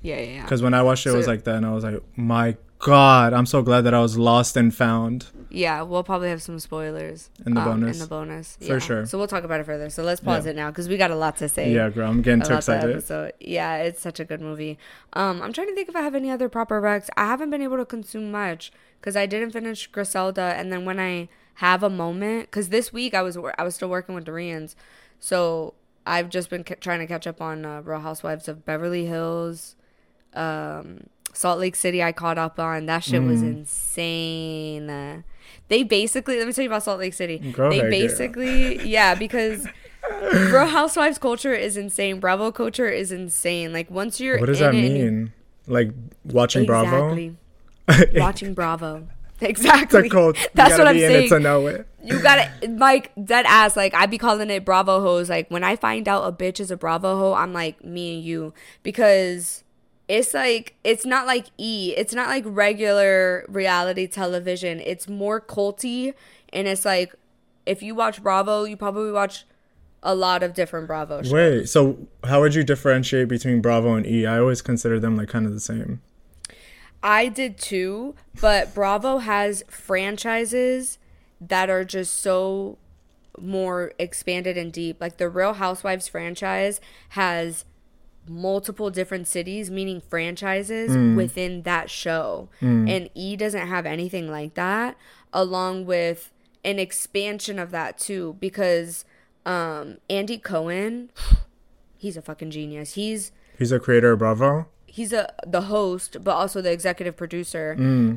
Yeah, yeah, yeah. Because when I watched it, it was like that, and I was like, my God, I'm so glad that I was lost and found. Yeah, we'll probably have some spoilers In the um, bonus. In the bonus, For yeah. sure. So we'll talk about it further. So let's pause Yeah. it now because we got a lot to say. Yeah, girl, I'm getting too excited. So Yeah, it's such a good movie. Um, I'm trying to think if I have any other proper recs. I haven't been able to consume much because I didn't finish Griselda, and then when I have a moment, because this week I was I was still working with Dorians, so I've just been ca- trying to catch up on uh, Real Housewives of Beverly Hills, um, Salt Lake City. I caught up on that shit was Mm. insane. Uh, they basically let me tell you about Salt Lake City. Go they ahead, girl. basically yeah because. Real Housewives culture is insane. Bravo culture is insane. Like once you're What does that mean? Like watching Bravo? Exactly. it's Watching Bravo. Exactly. a cult. That's you what I'm be in saying. it to know it. You gotta like dead ass. Like I'd be calling it Bravo hoes. Like when I find out a bitch is a Bravo hoe, I'm like me and you because it's like it's not like E. It's not like regular reality television. It's more culty, and it's like if you watch Bravo, you probably watch a lot of different Bravo shows. Wait, so how would you differentiate between Bravo and E? I always consider them like kind of the same. I did too, but Bravo has franchises that are just so more expanded and deep. Like the Real Housewives franchise has multiple different cities, meaning franchises within that show. And E doesn't have anything like that, along with an expansion of that too, because um, Andy Cohen, he's a fucking genius. He's He's a creator of Bravo. He's a the host but also the executive producer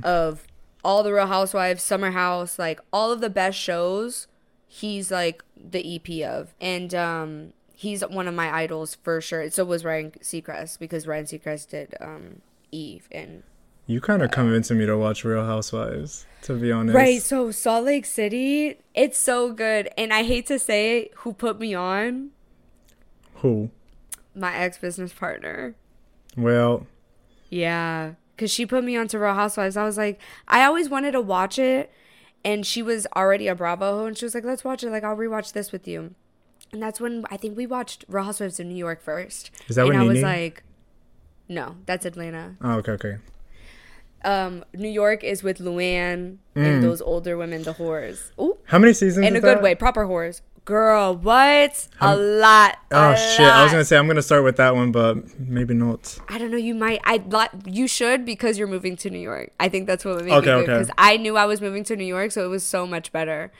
of all the real housewives summer house like all of the best shows he's like the ep of. And um he's one of my idols for sure. So was ryan seacrest because ryan seacrest did um eve and You kind of convinced me to watch Real Housewives, to be honest. right so salt lake city it's so good. And i hate to say it, who put me on? Who? my ex-business partner Well, Yeah, because she put me onto Real Housewives. I was like, I always wanted to watch it, and she was already a Bravo, and she was like, let's watch it. Like, I'll rewatch this with you. And that's when I think we watched Real Housewives of New York first. Is that and I was like, no, that's Atlanta. oh, okay, okay. Um, New York is with Luann and those older women, the whores. Ooh, How many seasons? in a is good way, proper whores. Girl, what? A lot. Oh a shit! I was gonna say I'm gonna start with that one, but maybe not. I don't know. You might. I lot. You should because you're moving to New York. I think that's what would make Okay, okay. because I knew I was moving to New York, so it was so much better.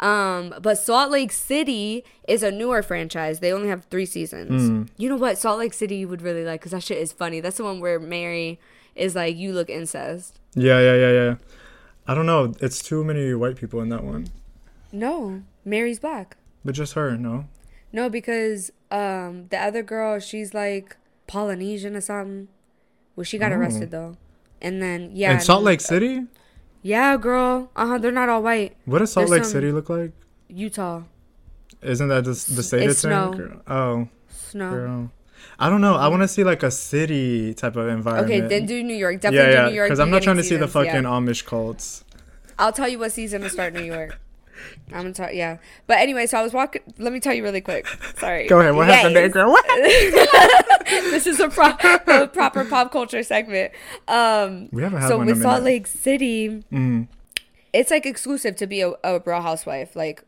Um, but Salt Lake City is a newer franchise. They only have three seasons. Hmm. You know what? Salt Lake City you would really like because that shit is funny. That's the one where Mary is like, "You look incest." Yeah, yeah, yeah, yeah. I don't know. It's too many white people in that one, No, Mary's black. But just her. No. No, because um the other girl, she's like Polynesian or something. Well, she got Oh. arrested though. And then yeah, in Salt Lake City. Yeah, girl. Uh huh. They're not all white. What does Salt There's Lake City look like? Utah, Isn't that just the state it's it's in? snow. Oh, snow. girl. I don't know. I want to see like a city type of environment. Okay, then do New York. Definitely yeah. do New York. Because I'm not trying to see the seasons, yeah. fucking Amish cults. I'll tell you what season to start New York. I'm gonna tell yeah. But anyway, so I was walking. Let me tell you really quick. Sorry. Go ahead. What happened there, girl? What? this is a, pro- a proper pop culture segment. Um, We haven't had so one with Salt. Lake City, Mm. it's like exclusive to be a, a real housewife. Like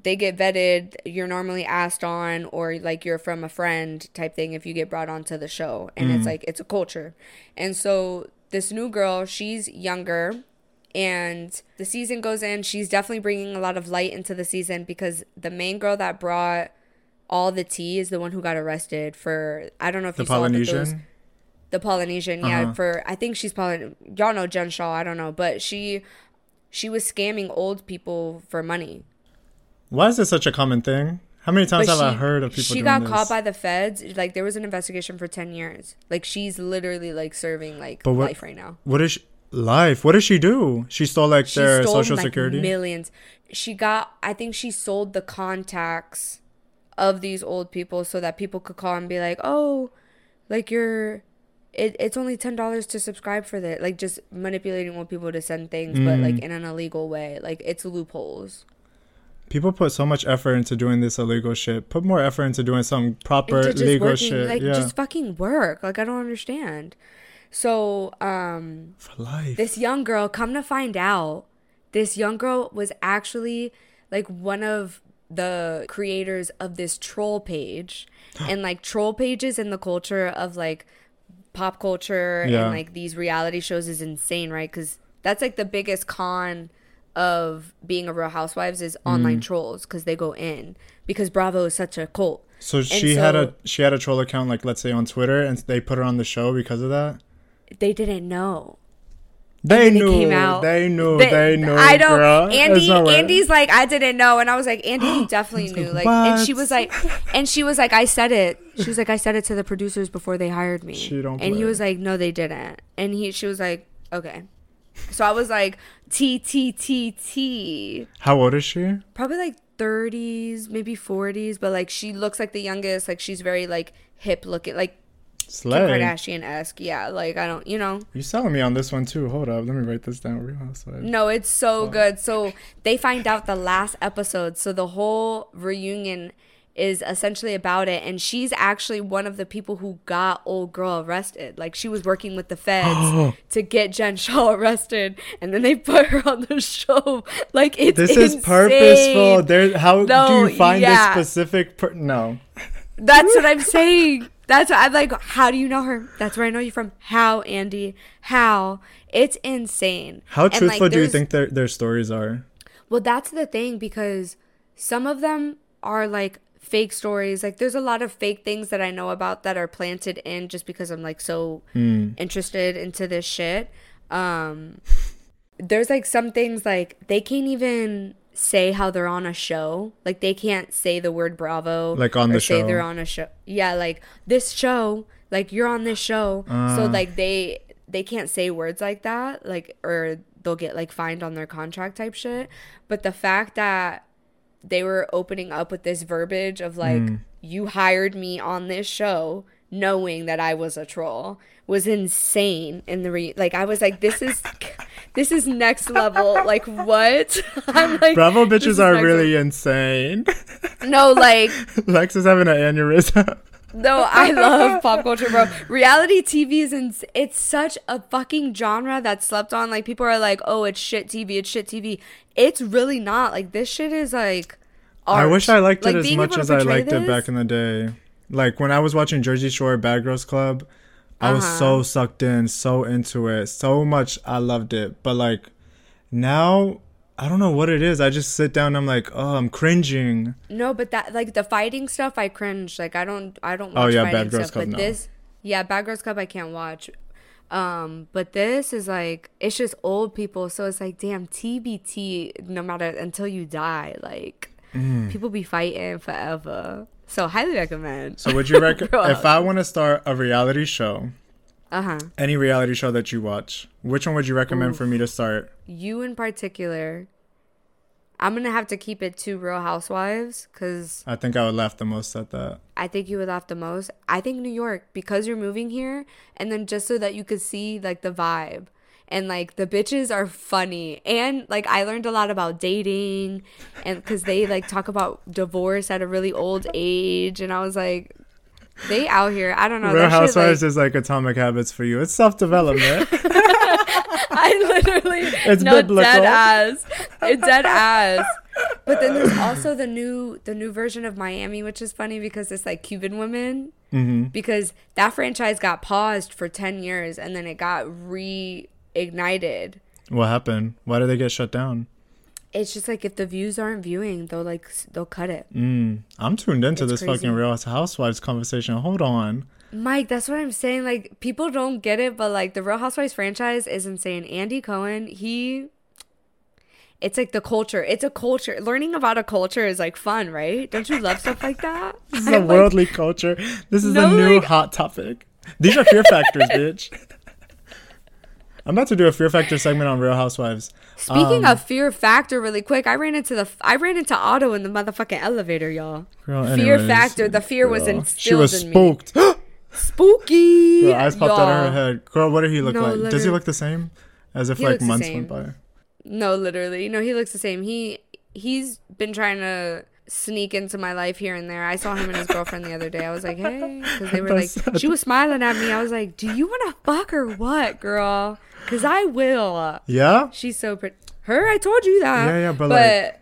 they get vetted. You're normally asked on, or like you're from a friend type thing if you get brought onto the show. And Mm. it's like it's a culture. And so this new girl, she's younger. And the season goes in. She's definitely bringing a lot of light into the season because the main girl that brought all the tea is the one who got arrested for I don't know if The you saw that those- the Polynesian, yeah, Uh-huh. for I think she's Polyn y'all know Jen Shah, I don't know, but she she was scamming old people for money. Why is this such a common thing? How many times But have I heard of people She got this? caught by the feds. Like there was an investigation for ten years. Like she's literally like serving like what- life right now. What is she, life? What did she do? She stole like She their stole social like security. millions. She got I think she sold the contacts of these old people so that people could call and be like, "Oh, like your it, it's only ten dollars to subscribe for that. Like just manipulating old people to send things, but like Mm. in an illegal way. Like it's loopholes. People put so much effort into doing this illegal shit. Put more effort into doing some proper Into legal working, shit. like yeah. just fucking work. Like I don't understand. So um For life. this young girl come to find out this young girl was actually like one of the creators of this troll page and like troll pages in the culture of like pop culture Yeah. and like these reality shows is insane right because that's like the biggest con of being a real housewives is online trolls because they go in because bravo is such a cult so she had a she had a troll account like let's say on Twitter and they put her on the show because of that. They didn't know They knew. came out. They knew. They- they knew. I don't. Girl. Andy. Andy's like, I didn't know, and I was like, Andy, you definitely knew. Like, and she was like, and she was like, I said it. She was like, I said it to the producers before they hired me. She don't and he was like, No, they didn't. And he, she was like, Okay. So I was like, T T T T. How old is she? Probably like 30s, maybe 40s, but like she looks like the youngest. Like she's very like hip looking, like Kim Kardashian esque. Yeah, like I don't, you know. You selling me on this one too? Hold up. Let me write this down. Real Housewives. No, it's so good. So they find out the last episode. So the whole reunion is essentially about it. And she's actually one of the people who got old girl arrested. Like she was working with the feds to get Jen Shah arrested. And then they put her on the show. Like it's This is insane. purposeful. There. How No, do you find yeah. this specific? Per- no. That's what I'm saying. That's what I'm like. How do you know her? That's where I know you from. How, Andy? How? It's insane. How And, like, truthful do you think their their stories are? Well, that's the thing because some of them are like fake stories. Like there's a lot of fake things that I know about that are planted in just because I'm like so interested into this shit. Um there's like some things like they can't even say how they're on a show. Like they can't say the word bravo Like on the say show. they're on a show. Yeah, like this show, like you're on this show. Uh. so like they they can't say words like that, like or they'll get like fined on their contract type shit. But the fact that they were opening up with this verbiage of like Hmm. you hired me on this show knowing that I was a troll was insane in the re- like I was like this is this is next level. Like what? I'm like Bravo bitches are really insane. no like Lex is having an aneurysm. no I love pop culture bro. Reality TV is ins- it's such a fucking genre that's slept on. Like people are like oh it's shit TV it's shit TV it's really not. Like this shit is like I wish I liked Like, it as much as I liked it back in the day. Like when I was watching Jersey Shore Bad Girls Club, I was Uh-huh. so sucked in, so into it, so much I loved it. But like now, I don't know what it is. I just sit down and I'm like, oh, I'm cringing. No, but that like the fighting stuff, I cringe. Like I don't, I don't. Oh, yeah, fighting Bad Girls stuff, Club, But no. this, yeah, Bad Girls Club, I can't watch. Um, but this is like it's just old people, so it's like damn TBT. No matter until you die, like Mm. people be fighting forever. So highly recommend. So would you recommend if I want to start a reality show, Uh huh. any reality show that you watch, which one would you recommend for me to start? You in particular, I'm gonna have to keep it to Real Housewives because I think I would laugh the most at that. I think you would laugh the most. I think New York because you're moving here, and then just so that you could see like the vibe, and like the bitches are funny, and like I learned a lot about dating, and because they like talk about divorce at a really old age, and I was like, they out here. I don't know. Real that shit, Housewives like, is like atomic habits for you. It's self development. I literally It's no biblical. dead ass. It's dead ass. But then there's also the new the new version of Miami, which is funny because it's like Cuban women. hmm Because that franchise got paused for ten years and then it got reignited. What happened? Why did they get shut down? It's just like if the views aren't viewing, they'll like they'll cut it. Mm, I'm tuned into It's this crazy. fucking Real Housewives conversation. Hold on. Mike, that's what I'm saying. Like people don't get it, but like the Real Housewives franchise is insane. Andy Cohen, he it's like the culture. It's a culture. Learning about a culture is like fun, right? Don't you love stuff like that? This is a like- worldly culture. This is No, a new like- hot topic. These are fear factors, bitch. I'm about to do a fear factor segment on Real Housewives. Speaking Um, of fear factor, really quick, I ran into the I ran into Otto in the motherfucking elevator, y'all. Girl, fear anyways, factor. The fear was girl, instilled She was in me. spooked. Spooky. Girl, eyes popped out of her head. Girl, what did he look No, like? Does he look the same? As if He like months went by. No, literally. No, he looks the same. He he's been trying to sneak into my life here and there. I saw him and his girlfriend the other day. I was like, hey, because they were like, That's- she was smiling at me. I was like, do you want to fuck or what, girl? Because I will. Yeah. She's so pretty. Her, I told you that. Yeah, yeah, but, but like,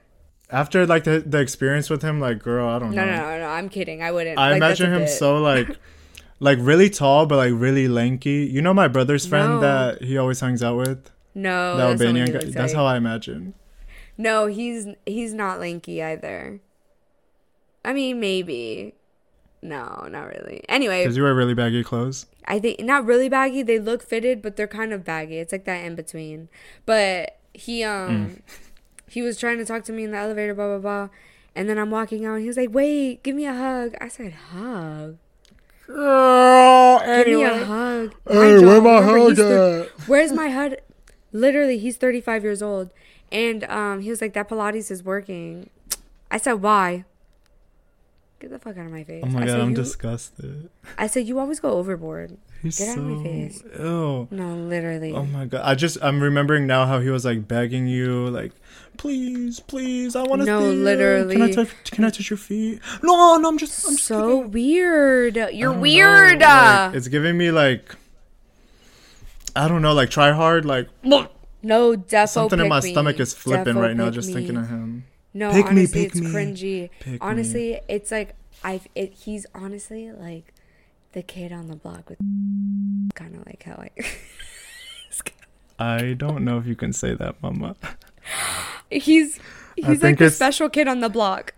After like the the experience with him, like girl, I don't no, know. no, no, no. I'm kidding. I wouldn't. I Like, imagine him bit. so like like really tall but like really lanky. You know my brother's friend No. that he always hangs out with? No, the that's Albanian guy. looks That's how I imagine. No, he's he's not lanky either. I mean, maybe. No, not really. Anyway, Because you wear really baggy clothes. I think not really baggy. They look fitted, but they're kind of baggy. It's like that in between. But he um he was trying to talk to me in the elevator, blah blah blah. And then I'm walking out and he was like, Wait, give me a hug. I said, Hug. Girl, Give me a hug. Hey, where my hug thir- Where's my hug? Literally, he's 35 years old. And um, he was like, That Pilates is working. I said, Why? Get the fuck out of my face. Oh my I god, said, I'm you, disgusted. I said, You always go overboard. He's Get out so of my face. ew. No, literally. Oh my god. I just I'm remembering now how he was like begging you, like, please, please, I want to No, literally. Can I touch can I touch your feet? No, no, I'm just I'm just so kidding. weird. You're weird. like, it's giving me like I don't know, like try hard, like no, defo something in my me. stomach is flipping Defo right now just me. thinking of him. No, Pick me, honestly, pick it's me, cringy. pick me. honestly, it's like I've. It, he's honestly like the kid on the block with kind of like how I. I don't know if you can say that, mama. he's he's like the it's- special kid on the block.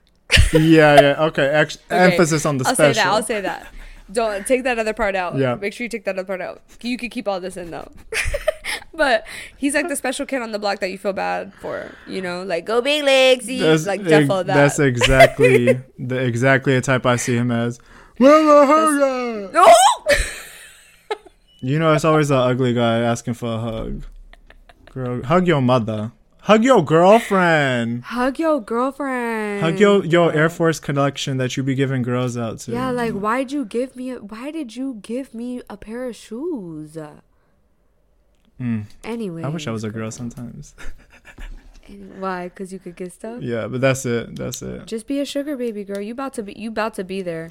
yeah, yeah, okay. Okay, Emphasis on the I'll special. say that. I'll say that. Don't take that other part out. Yeah. Make sure you take that other part out. You can keep all this in though. but he's like the special kid on the block that you feel bad for. You know, like go big legs. That's, like defo that. that's exactly the exactly the type I see him as. Hug no. You know, it's always the ugly guy asking for a hug. Girl, hug your mother. Hug your girlfriend. Hug your girlfriend. Hug your your Air Force collection that you be giving girls out to. Yeah, like why'd you give me? A, why did you give me a pair of shoes? Mm. Anyway, I wish I was a girl sometimes. Why? Because you could get stuff. yeah, but that's it. That's it. Just be a sugar baby girl. You about to be. You about to be there.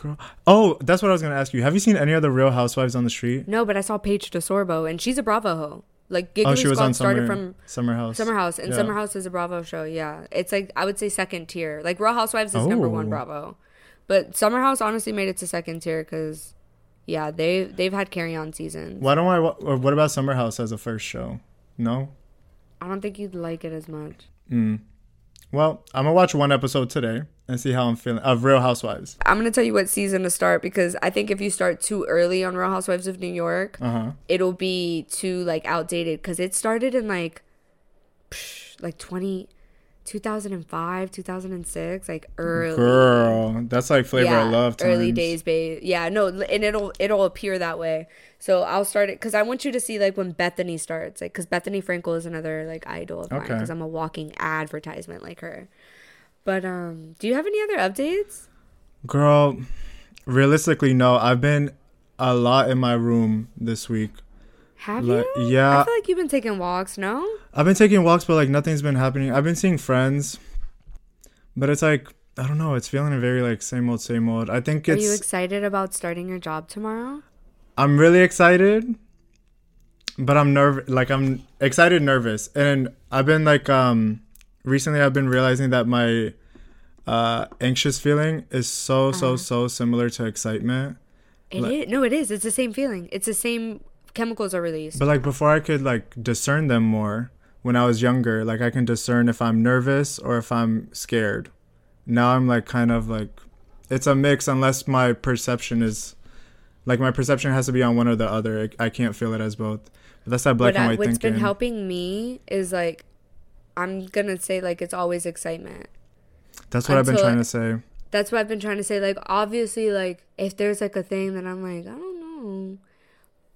Girl. Oh, that's what I was gonna ask you. Have you seen any other Real Housewives on the street? No, but I saw Paige DeSorbo, and she's a Bravo hoe. Like Giggly oh, she was Squad on started Summer from Summer House. Summer House, and Yeah. Summer House is a Bravo show. Yeah, it's like I would say second tier. Like Real Housewives is number one Bravo, but Summer House honestly made it to second tier because, yeah, they they've had carry on seasons. Why don't I? Or what about Summer House as a first show? No. I don't think you'd like it as much. Mm. Well, I'm gonna watch one episode today and see how I'm feeling of Real Housewives. I'm gonna tell you what season to start because I think if you start too early on Real Housewives of New York, Uh huh. it'll be too like outdated because it started in like psh, like 20 2005 2006 like early Girl, that's like flavor yeah, of love. early days babe yeah no and it'll it'll appear that way so i'll start it because i want you to see like when Bethenny starts like because Bethenny Frankel is another like idol of mine Okay. because i'm a walking advertisement like her but um do you have any other updates Girl, realistically, no. I've been a lot in my room this week. Have Like, you yeah. i feel like you've been taking walks no I've been taking walks, but like nothing's been happening. I've been seeing friends, but it's like I don't know. It's feeling a very like same old, same old. I think are it's. you excited about starting your job tomorrow I'm really excited, but I'm nervous. Like I'm excited, nervous, and I've been like um recently. I've been realizing that my uh anxious feeling is so so Uh-huh. so similar to excitement. It is Like- no it is it's the same feeling it's the same chemicals are released But like before, I could like discern them more when I was younger. Like I can discern if I'm nervous or if I'm scared. Now I'm like kind of like it's a mix unless my perception is like my perception has to be on one or the other. I, I can't feel it as both. But that's that black what and I, white what's thinking. been helping me is like i'm gonna say like it's always excitement That's what I've been until- trying to say. that's what i've been trying to say like obviously like if there's like a thing that i'm like i don't know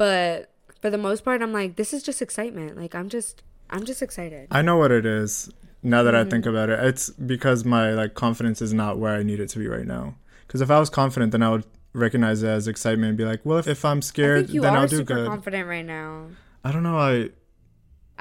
but for the most part i'm like this is just excitement like i'm just i'm just excited I know what it is now that I think Mm-hmm. about it. It's because my like confidence is not where I need it to be right now. Because if I was confident, then I would recognize it as excitement and be like, well, if, if I'm I scared, think you then are I'll do super good. confident right now. I don't know. I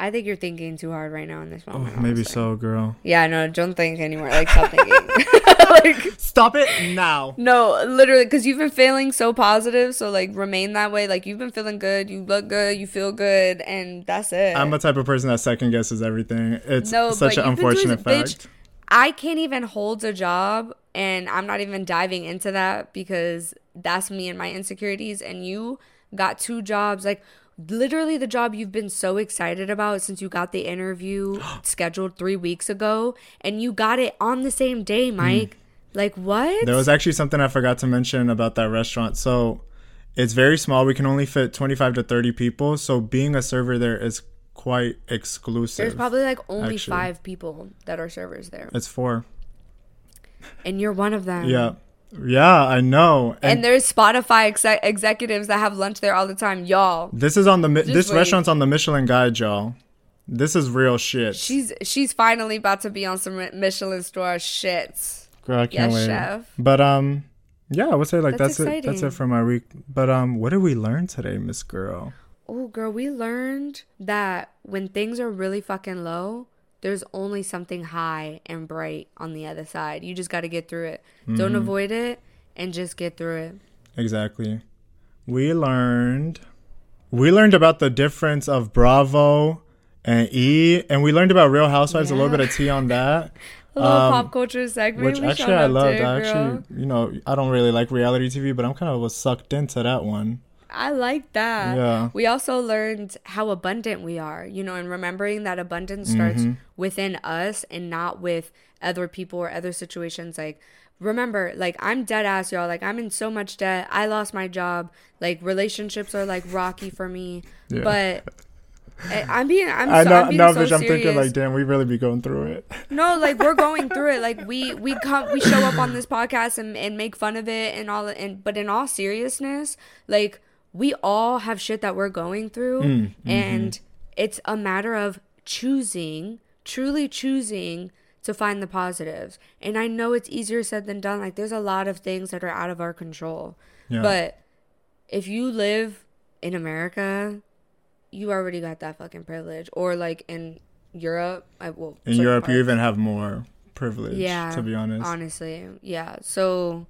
I think you're thinking too hard right now in this oh, moment. maybe so, girl. Yeah, no, don't think anymore. Like, stop thinking. like, Stop it now. no, literally, because you've been feeling so positive. So, like, remain that way. Like, you've been feeling good. You look good. You feel good. And that's it. I'm a type of person that second guesses everything. It's No, such an you've been doing- unfortunate bitch, fact. I can't even hold a job. And I'm not even diving into that because that's me and my insecurities. And you got two jobs. Like, literally, the job you've been so excited about since you got the interview scheduled three weeks ago. And you got it on the same day, Mike. Like, what? Hmm. There was actually something I forgot to mention about that restaurant. So it's very small. We can only fit 25 to 30 people. So being a server there is quite exclusive. There's probably like only actually. five people that are servers there, It's four. and you're one of them. Yeah. Yeah, I know. And, And, there's Spotify exec- executives that have lunch there all the time, y'all. this is on the Mi- this wait. restaurant's on the Michelin guide, y'all. This is real shit. She's she's finally about to be on some Michelin star shit. Girl, I can't Yes, wait. chef. But um yeah, I would say like That's that's, it. That's it for my week. But um what did we learn today, Miss Girl? Oh, girl, we learned that when things are really fucking low, there's only something high and bright on the other side. You just got to get through it. Mm-hmm. Don't avoid it and just get through it. Exactly. We learned we learned about the difference of Bravo and E, and we learned about Real Housewives. A little bit of tea on that, A little Um, pop culture segment. which actually I loved. I actually, you know, I don't really like reality TV, but I'm kind of was sucked into that one. I like that. Yeah. We also learned how abundant we are, you know, and remembering that abundance starts Mm-hmm. within us and not with other people or other situations. Like, remember, like, I'm dead ass, y'all. Like, I'm in so much debt. I lost my job. Like, relationships are like rocky for me. Yeah. But. I- I'm being, I'm, I so, know, I'm being no, so bitch. I'm thinking like, damn, we really be going through it. No, like we're going through it. Like we we come we show up on this podcast and, and make fun of it and all and but in all seriousness, like we all have shit that we're going through Mm, and mm-hmm. it's a matter of choosing, truly choosing to find the positives. And I know it's easier said than done. Like there's a lot of things that are out of our control. Yeah. But if you live in America, you already got that fucking privilege. Or like in Europe, I will In Europe, you even have more privilege. yeah to be honest. honestly yeah so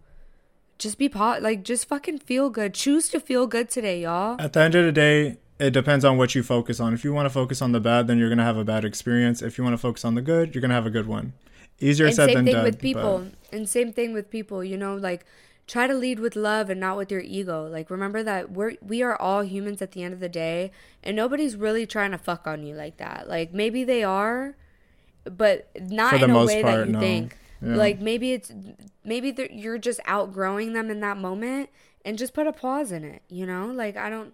just be po- like just fucking feel good choose to feel good today y'all At the end of the day, it depends on what you focus on. If you want to focus on the bad, then you're gonna have a bad experience. If you want to focus on the good, you're gonna have a good one. Easier and said same than thing done. with people but- and same thing with people you know like try to lead with love and not with your ego like remember that we're we are all humans at the end of the day and nobody's really trying to fuck on you like that like maybe they are but not in a way part, that you no. think Yeah. like maybe it's maybe you're just outgrowing them in that moment and just put a pause in it you know like i don't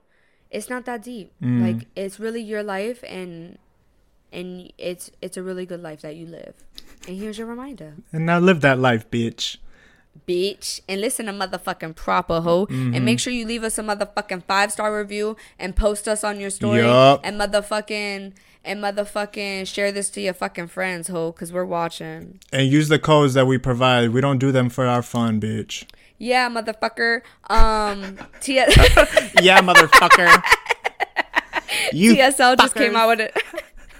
it's not that deep Mm. like it's really your life and and it's it's a really good life that you live and here's your reminder And now live that life, bitch. Bitch and listen to motherfucking proper hoe Mm-hmm. and make sure you leave us a motherfucking five star review and post us on your story Yup. and motherfucking and motherfucking share this to your fucking friends hoe because we're watching And use the codes that we provide. We don't do them for our fun, bitch. yeah motherfucker um T- yeah, motherfucker. you TSL just came out with it.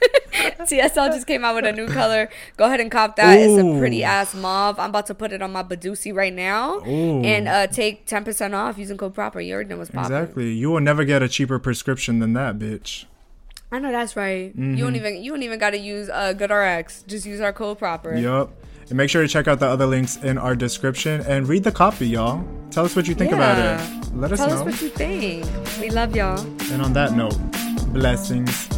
TSL just came out with a new color. Go ahead and cop that. It's a pretty ass mauve. I'm about to put it on my Badusi right now Ooh. and uh, take 10% off using code proper. You already know what's popping. Exactly. You will never get a cheaper prescription than that, bitch. I know that's right. You Mm-hmm. don't even you don't even got to use a uh, GoodRx. Just use our code proper. Yup. And make sure to check out the other links in our description and read the copy, y'all. Tell us what you think about it. Let us Tell know. us what you think. We love y'all. and on that note, blessings.